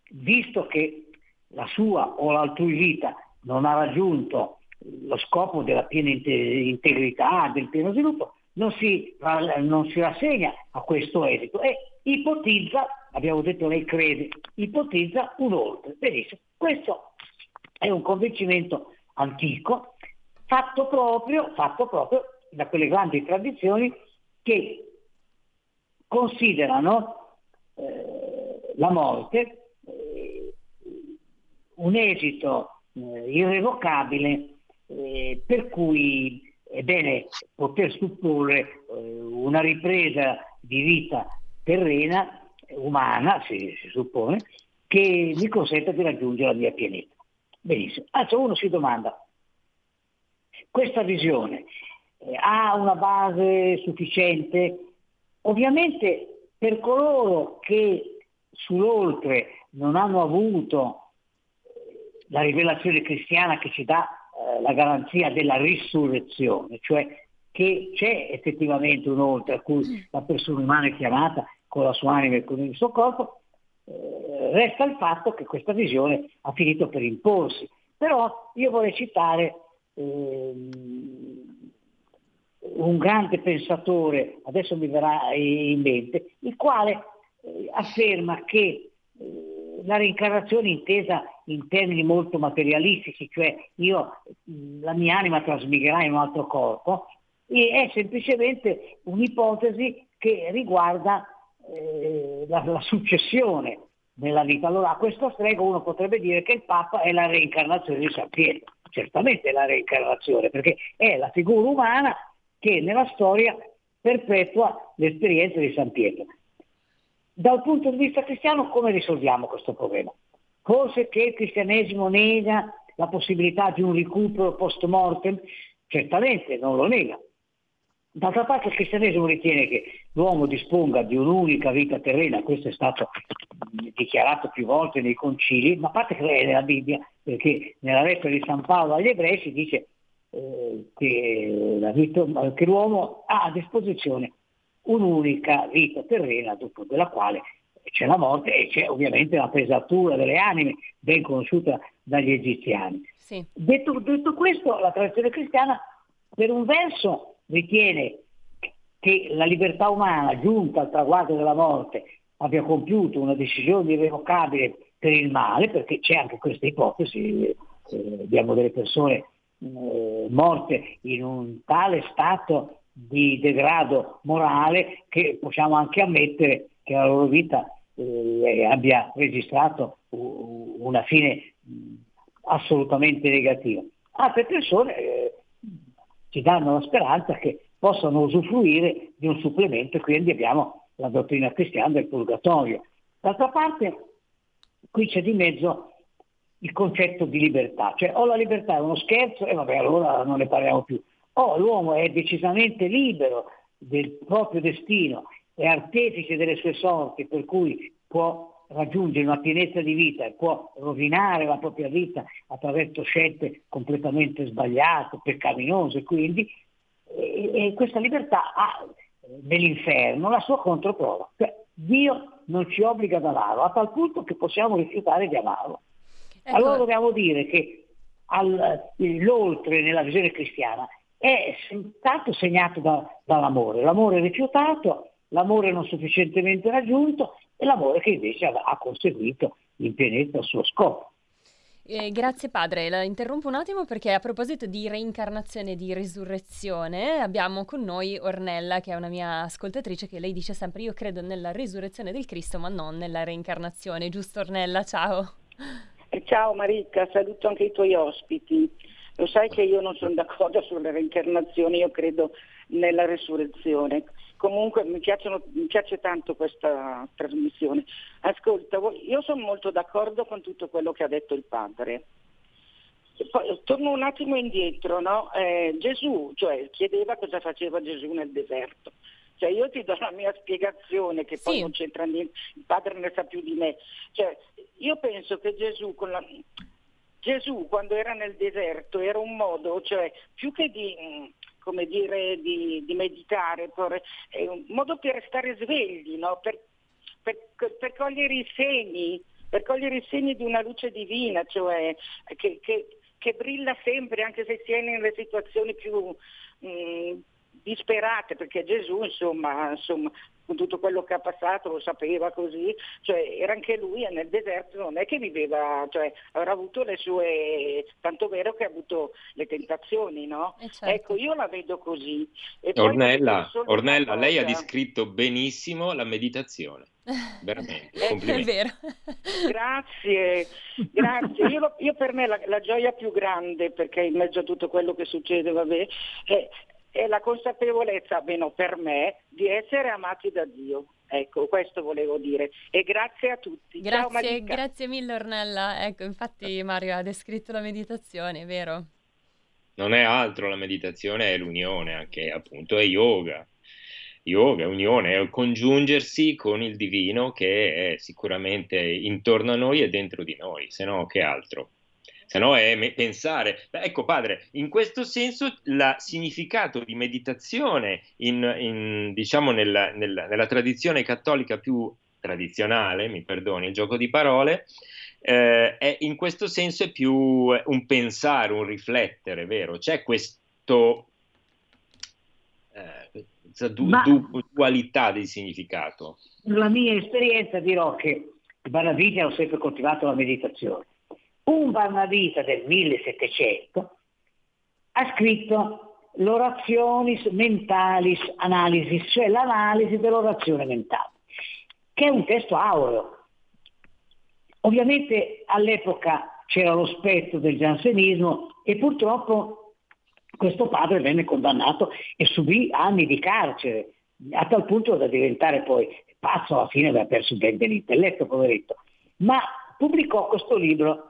visto che la sua o l'altrui vita non ha raggiunto lo scopo della piena integrità, del pieno sviluppo, non si, non si rassegna a questo esito e ipotizza, abbiamo detto lei crede, ipotizza un oltre. Benissimo, questo è un convincimento antico fatto proprio, fatto proprio da quelle grandi tradizioni che considerano eh, la morte un esito eh, irrevocabile eh, per cui è bene poter supporre eh, una ripresa di vita terrena, umana, si, si, suppone, che mi consenta di raggiungere la mia pianeta. Benissimo. Adesso uno si domanda, questa visione eh, ha una base sufficiente? Ovviamente per coloro che sull'oltre non hanno avuto la rivelazione cristiana che ci dà eh, la garanzia della risurrezione, cioè che c'è effettivamente un oltre a cui mm. la persona umana è chiamata con la sua anima e con il suo corpo, eh, resta il fatto che questa visione ha finito per imporsi. Però io vorrei citare eh, un grande pensatore, adesso mi verrà in mente, il quale eh, afferma che eh, la reincarnazione intesa in termini molto materialistici, cioè io, la mia anima trasmigherà in un altro corpo, è semplicemente un'ipotesi che riguarda eh, la, la, successione nella vita. Allora a questo strego uno potrebbe dire che il Papa è la reincarnazione di San Pietro, certamente è la reincarnazione, perché è la figura umana che nella storia perpetua l'esperienza di San Pietro. Dal punto di vista cristiano come risolviamo questo problema? Forse che il cristianesimo nega la possibilità di un recupero post mortem? Certamente non lo nega. D'altra parte il cristianesimo ritiene che l'uomo disponga di un'unica vita terrena, questo è stato dichiarato più volte nei concili, ma a parte che è nella Bibbia, perché nella lettera di San Paolo agli ebrei si dice eh, che, che l'uomo ha a disposizione un'unica vita terrena, dopo della quale c'è la morte e c'è ovviamente la pesatura delle anime, ben conosciuta dagli egiziani. Sì. Detto, detto questo, la tradizione cristiana per un verso ritiene che la libertà umana giunta al traguardo della morte abbia compiuto una decisione irrevocabile per il male, perché c'è anche questa ipotesi, eh, abbiamo delle persone eh, morte in un tale stato di degrado morale che possiamo anche ammettere che la loro vita eh, abbia registrato una fine assolutamente negativa. Altre persone eh, ci danno la speranza che possano usufruire di un supplemento e quindi abbiamo la dottrina cristiana del purgatorio. D'altra parte qui c'è di mezzo il concetto di libertà, cioè o la libertà è uno scherzo e vabbè allora non ne parliamo più, o l'uomo è decisamente libero del proprio destino, è artefice delle sue sorti, per cui può raggiungere una pienezza di vita e può rovinare la propria vita attraverso scelte completamente sbagliate, peccaminose, quindi e, e questa libertà ha nell'inferno la sua controprova. Cioè, Dio non ci obbliga ad amarlo, a tal punto che possiamo rifiutare di amarlo. Ecco. Allora dobbiamo dire che al, l'oltre nella visione cristiana è stato segnato da, dall'amore, l'amore rifiutato, l'amore non sufficientemente raggiunto e l'amore che invece ha, ha conseguito in pienezza il suo scopo. Eh, grazie padre, la interrompo un attimo perché a proposito di reincarnazione e di risurrezione abbiamo con noi Ornella che è una mia ascoltatrice che lei dice sempre io credo nella risurrezione del Cristo ma non nella reincarnazione, giusto Ornella? Ciao. Ciao Marica, saluto anche i tuoi ospiti. Lo sai che io non sono d'accordo sulle reincarnazioni, io credo nella risurrezione. Comunque mi, piacciono, mi piace tanto questa trasmissione. Ascolta, io sono molto d'accordo con tutto quello che ha detto il padre. Poi, torno un attimo indietro, no? eh, Gesù, cioè, chiedeva cosa faceva Gesù nel deserto. Cioè, io ti do la mia spiegazione, che poi sì. non c'entra niente, il padre ne sa più di me. Cioè, io penso che Gesù, la... Gesù quando era nel deserto era un modo, cioè, più che di come dire, di, di meditare, per, è un modo per stare svegli, no? per, per, per, cogliere i segni, per cogliere i segni di una luce divina, cioè che, che, che brilla sempre anche se si è nelle situazioni più mh, mm, disperate, perché Gesù insomma, insomma con tutto quello che ha passato, lo sapeva così, cioè era anche lui nel deserto, non è che viveva, cioè avrà avuto le sue, tanto vero che ha avuto le tentazioni, no? Eh, certo. Ecco, io la vedo così. Ornella, Ornella lei ha descritto benissimo la meditazione. Veramente. È vero. Grazie, grazie. Io, io per me la, la, gioia più grande, perché in mezzo a tutto quello che succede, vabbè, è, è la consapevolezza, almeno per me, di essere amati da Dio. Ecco, questo volevo dire. E grazie a tutti. Grazie, grazie mille Ornella. Ecco, infatti Mario ha descritto la meditazione, vero? Non è altro la meditazione, è l'unione, anche appunto è yoga. Yoga, unione, è congiungersi con il divino che è sicuramente intorno a noi e dentro di noi, se no che altro se no è me- pensare. Beh, ecco padre, in questo senso il significato di meditazione in, in, diciamo nella, nella, nella, tradizione cattolica più tradizionale, mi perdoni il gioco di parole, eh, è, in questo senso è più un pensare, un riflettere, vero? C'è questo... Eh, du- Ma... du- dualità di significato. Nella mia esperienza dirò che i Baraviti hanno sempre coltivato la meditazione un Barnabita del 1700 ha scritto l'orationis mentalis analysis, cioè l'analisi dell'orazione mentale, che è un testo aureo. Ovviamente all'epoca c'era lo spettro del giansenismo e purtroppo questo padre venne condannato e subì anni di carcere, a tal punto da diventare poi pazzo, alla fine aveva perso ben dell'intelletto, poveretto. Ma pubblicò questo libro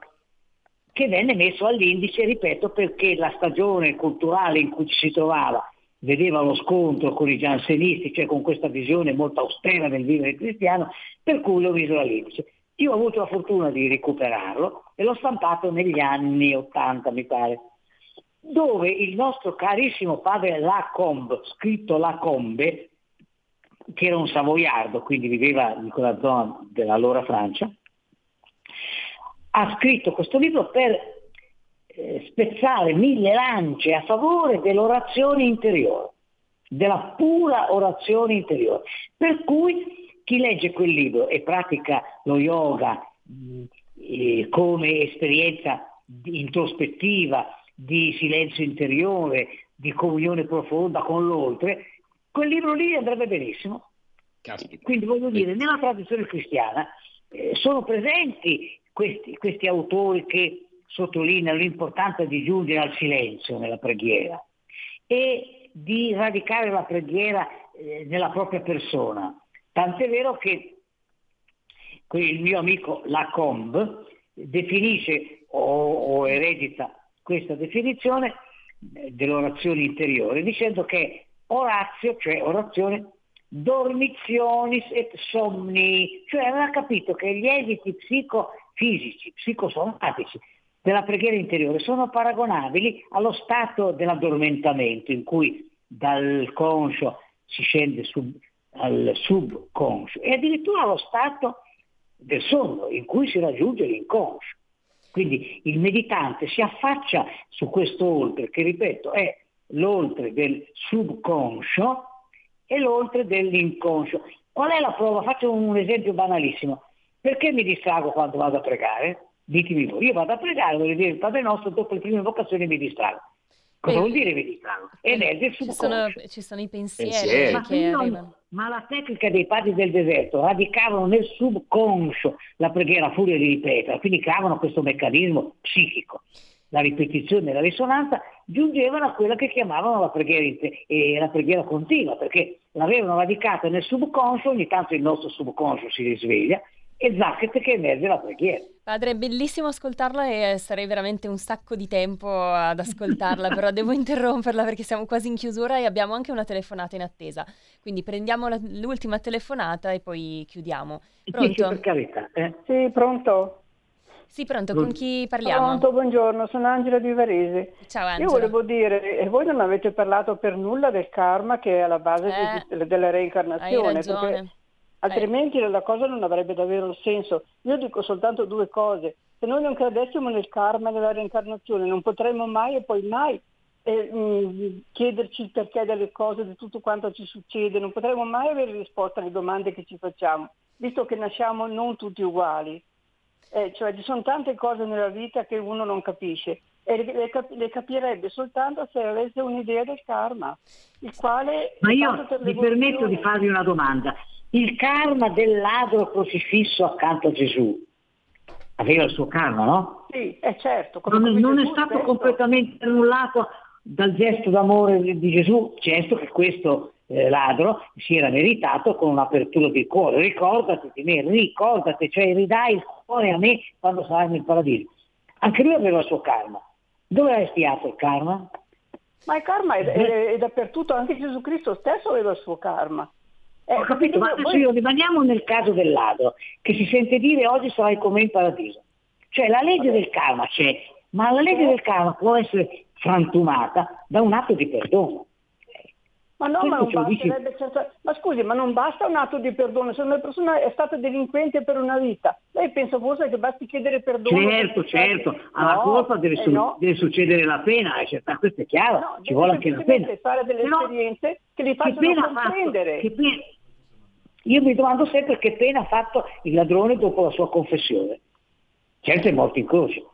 che venne messo all'indice, ripeto, perché la stagione culturale in cui ci si trovava vedeva lo scontro con i giansenisti, cioè con questa visione molto austera del vivere cristiano, per cui l'ho visto all'inizio. Io ho avuto la fortuna di recuperarlo e l'ho stampato negli anni 80, mi pare, dove il nostro carissimo padre Lacombe, scritto Lacombe, che era un savoiardo, quindi viveva in quella zona dell'allora Francia, ha scritto questo libro per eh, spezzare mille lance a favore dell'orazione interiore, della pura orazione interiore. Per cui chi legge quel libro e pratica lo yoga eh, come esperienza introspettiva, di silenzio interiore, di comunione profonda con l'oltre, quel libro lì andrebbe benissimo. Caspita. Quindi voglio dire, nella tradizione cristiana eh, sono presenti questi, questi autori che sottolineano l'importanza di giungere al silenzio nella preghiera e di radicare la preghiera eh, nella propria persona. Tant'è vero che il mio amico Lacombe definisce o, o eredita questa definizione eh, dell'orazione interiore dicendo che Orazio, cioè orazione, dormizionis et somni, cioè aveva capito che gli esiti psicofisici, psicosomatici della preghiera interiore sono paragonabili allo stato dell'addormentamento in cui dal conscio si scende sub, al subconscio e addirittura allo stato del sonno in cui si raggiunge l'inconscio. Quindi il meditante si affaccia su questo oltre, che ripeto è l'oltre del subconscio e l'oltre dell'inconscio. Qual è la prova? Faccio un esempio banalissimo. Perché mi distrago quando vado a pregare? Ditemi voi, io vado a pregare, voglio dire il Padre nostro, dopo le prime vocazioni mi distrago. Cosa vuol dire mi distrago? Ed è del ci sono, ci sono i pensieri, pensieri. che Ma, arrivano. ma la tecnica dei padri del deserto radicavano nel subconscio la preghiera a furia di ripetere, quindi creavano questo meccanismo psichico. La ripetizione e la risonanza giungevano a quella che chiamavano la preghiera, inte- e la preghiera continua, perché l'avevano radicata nel subconscio, ogni tanto il nostro subconscio si risveglia e zacchete che emerge la preghiera. Padre, è bellissimo ascoltarla e sarei veramente un sacco di tempo ad ascoltarla, però devo interromperla perché siamo quasi in chiusura e abbiamo anche una telefonata in attesa. Quindi prendiamo la, l'ultima telefonata e poi chiudiamo. Pronto? Sì, per carità. Eh? Sì, pronto? Sì, pronto, con chi parliamo? Pronto, buongiorno, sono Angela di Varese. Ciao Angela. Io volevo dire, e voi non avete parlato per nulla del karma che è alla base Eh, di- della reincarnazione, hai ragione. Altrimenti la cosa non avrebbe davvero senso. Io dico soltanto due cose. Se noi non credessimo nel karma e nella reincarnazione, non potremmo mai e poi mai eh, mh, chiederci il perché delle cose, di tutto quanto ci succede, non potremmo mai avere risposta alle domande che ci facciamo, visto che nasciamo non tutti uguali. Eh, cioè ci sono tante cose nella vita che uno non capisce e le, cap- le capirebbe soltanto se avesse un'idea del karma, il quale Ma io mi permetto di farvi una domanda. Il karma del ladro crocifisso accanto a Gesù aveva il suo karma, no? Sì, è certo. come Non, non è stato stesso. completamente annullato dal gesto d'amore di Gesù, gesto che questo eh, ladro si era meritato con un'apertura di cuore. Ricordati di me, ricordati, cioè ridai il cuore a me quando sarai nel paradiso. Anche lui aveva il suo karma. Dove ha espiato il karma? Ma il karma è, è- è dappertutto, anche Gesù Cristo stesso aveva il suo karma. Eh, Ho capito, ma adesso io rimaniamo nel caso del ladro, che si sente dire oggi sarai con me in paradiso. Cioè la legge del karma c'è, ma la legge del karma può essere frantumata da un atto di perdono. Ma no, ma, dici- certa- ma scusi, ma non basta un atto di perdono, se una persona è stata delinquente per una vita, lei pensa forse che basti chiedere perdono? Certo, certo, alla No, colpa deve, eh su- no. deve succedere la pena, eh, certo, questo è chiaro, No, ci vuole anche la pena. fare delle Però- esperienze che li Che facciano pena fatto? comprendere. Che pe- Io mi domando sempre che pena ha fatto il ladrone dopo la sua confessione. Certo è morto in croce.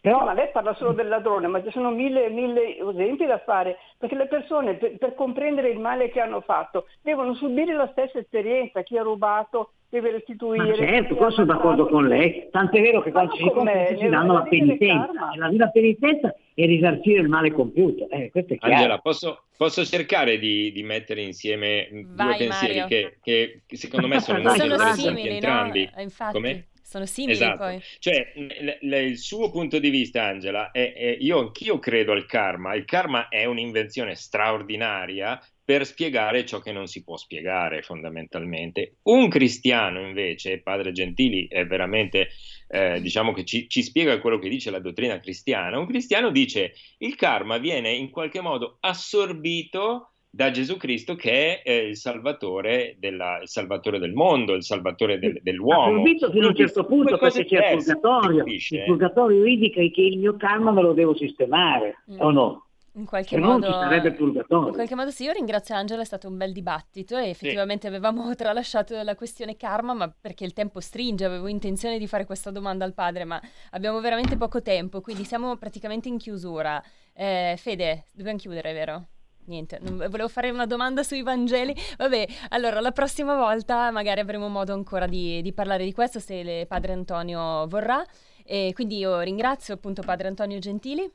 No, ma lei parla solo del ladrone, ma ci sono mille, mille esempi da fare, perché le persone per, per comprendere il male che hanno fatto devono subire la stessa esperienza, chi ha rubato deve restituire. Ma certo, qua sono d'accordo con lei, tant'è vero che quando ci si nella- danno la penitenza, e la vera penitenza è risarcire il male compiuto, eh, questo è chiaro. Angela, posso, posso cercare di, di mettere insieme due Vai, pensieri Mario. che, che- secondo me sono molto sono interessanti simili, entrambi? no? Eh, Infatti, Come? Sono simili esatto. poi. Cioè, l- l- il suo punto di vista, Angela, è, è, io anch'io credo al karma. Il karma è un'invenzione straordinaria per spiegare ciò che non si può spiegare fondamentalmente. Un cristiano invece, padre Gentili, è veramente, eh, diciamo che ci, ci, spiega quello che dice la dottrina cristiana. Un cristiano dice il karma viene in qualche modo assorbito da Gesù Cristo che è eh, il, salvatore della, il salvatore del mondo, il salvatore del, dell'uomo. Ho visto fino a un certo punto perché c'è il purgatorio. Il purgatorio indica che il mio karma me lo devo sistemare, mm. o no? In qualche, modo, in qualche modo sì, io ringrazio Angela, è stato un bel dibattito e effettivamente sì. avevamo tralasciato la questione karma, ma perché il tempo stringe, avevo intenzione di fare questa domanda al padre, ma abbiamo veramente poco tempo, quindi siamo praticamente in chiusura. Eh, Fede, dobbiamo chiudere, vero? Niente, volevo fare una domanda sui Vangeli. Vabbè, allora la prossima volta magari avremo modo ancora di, di parlare di questo se padre Antonio vorrà. E quindi io ringrazio appunto padre Antonio Gentili.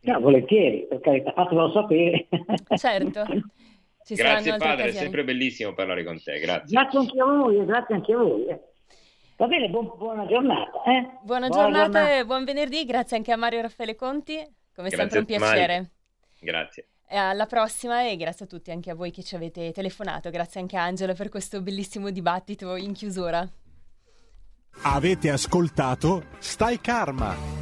No, volentieri, per carità, fatelo sapere. Certo. Ci grazie padre, occasioni. è sempre bellissimo parlare con te, grazie. Grazie anche a voi, grazie anche a voi. Va bene, buon, buona giornata. Eh? Buona, buona giornata, giornata, e buon venerdì, grazie anche a Mario Raffaele Conti, come grazie sempre un piacere. Mario. Grazie. Alla prossima e grazie a tutti, anche a voi che ci avete telefonato. Grazie anche a Angela per questo bellissimo dibattito in chiusura. Avete ascoltato Stai Karma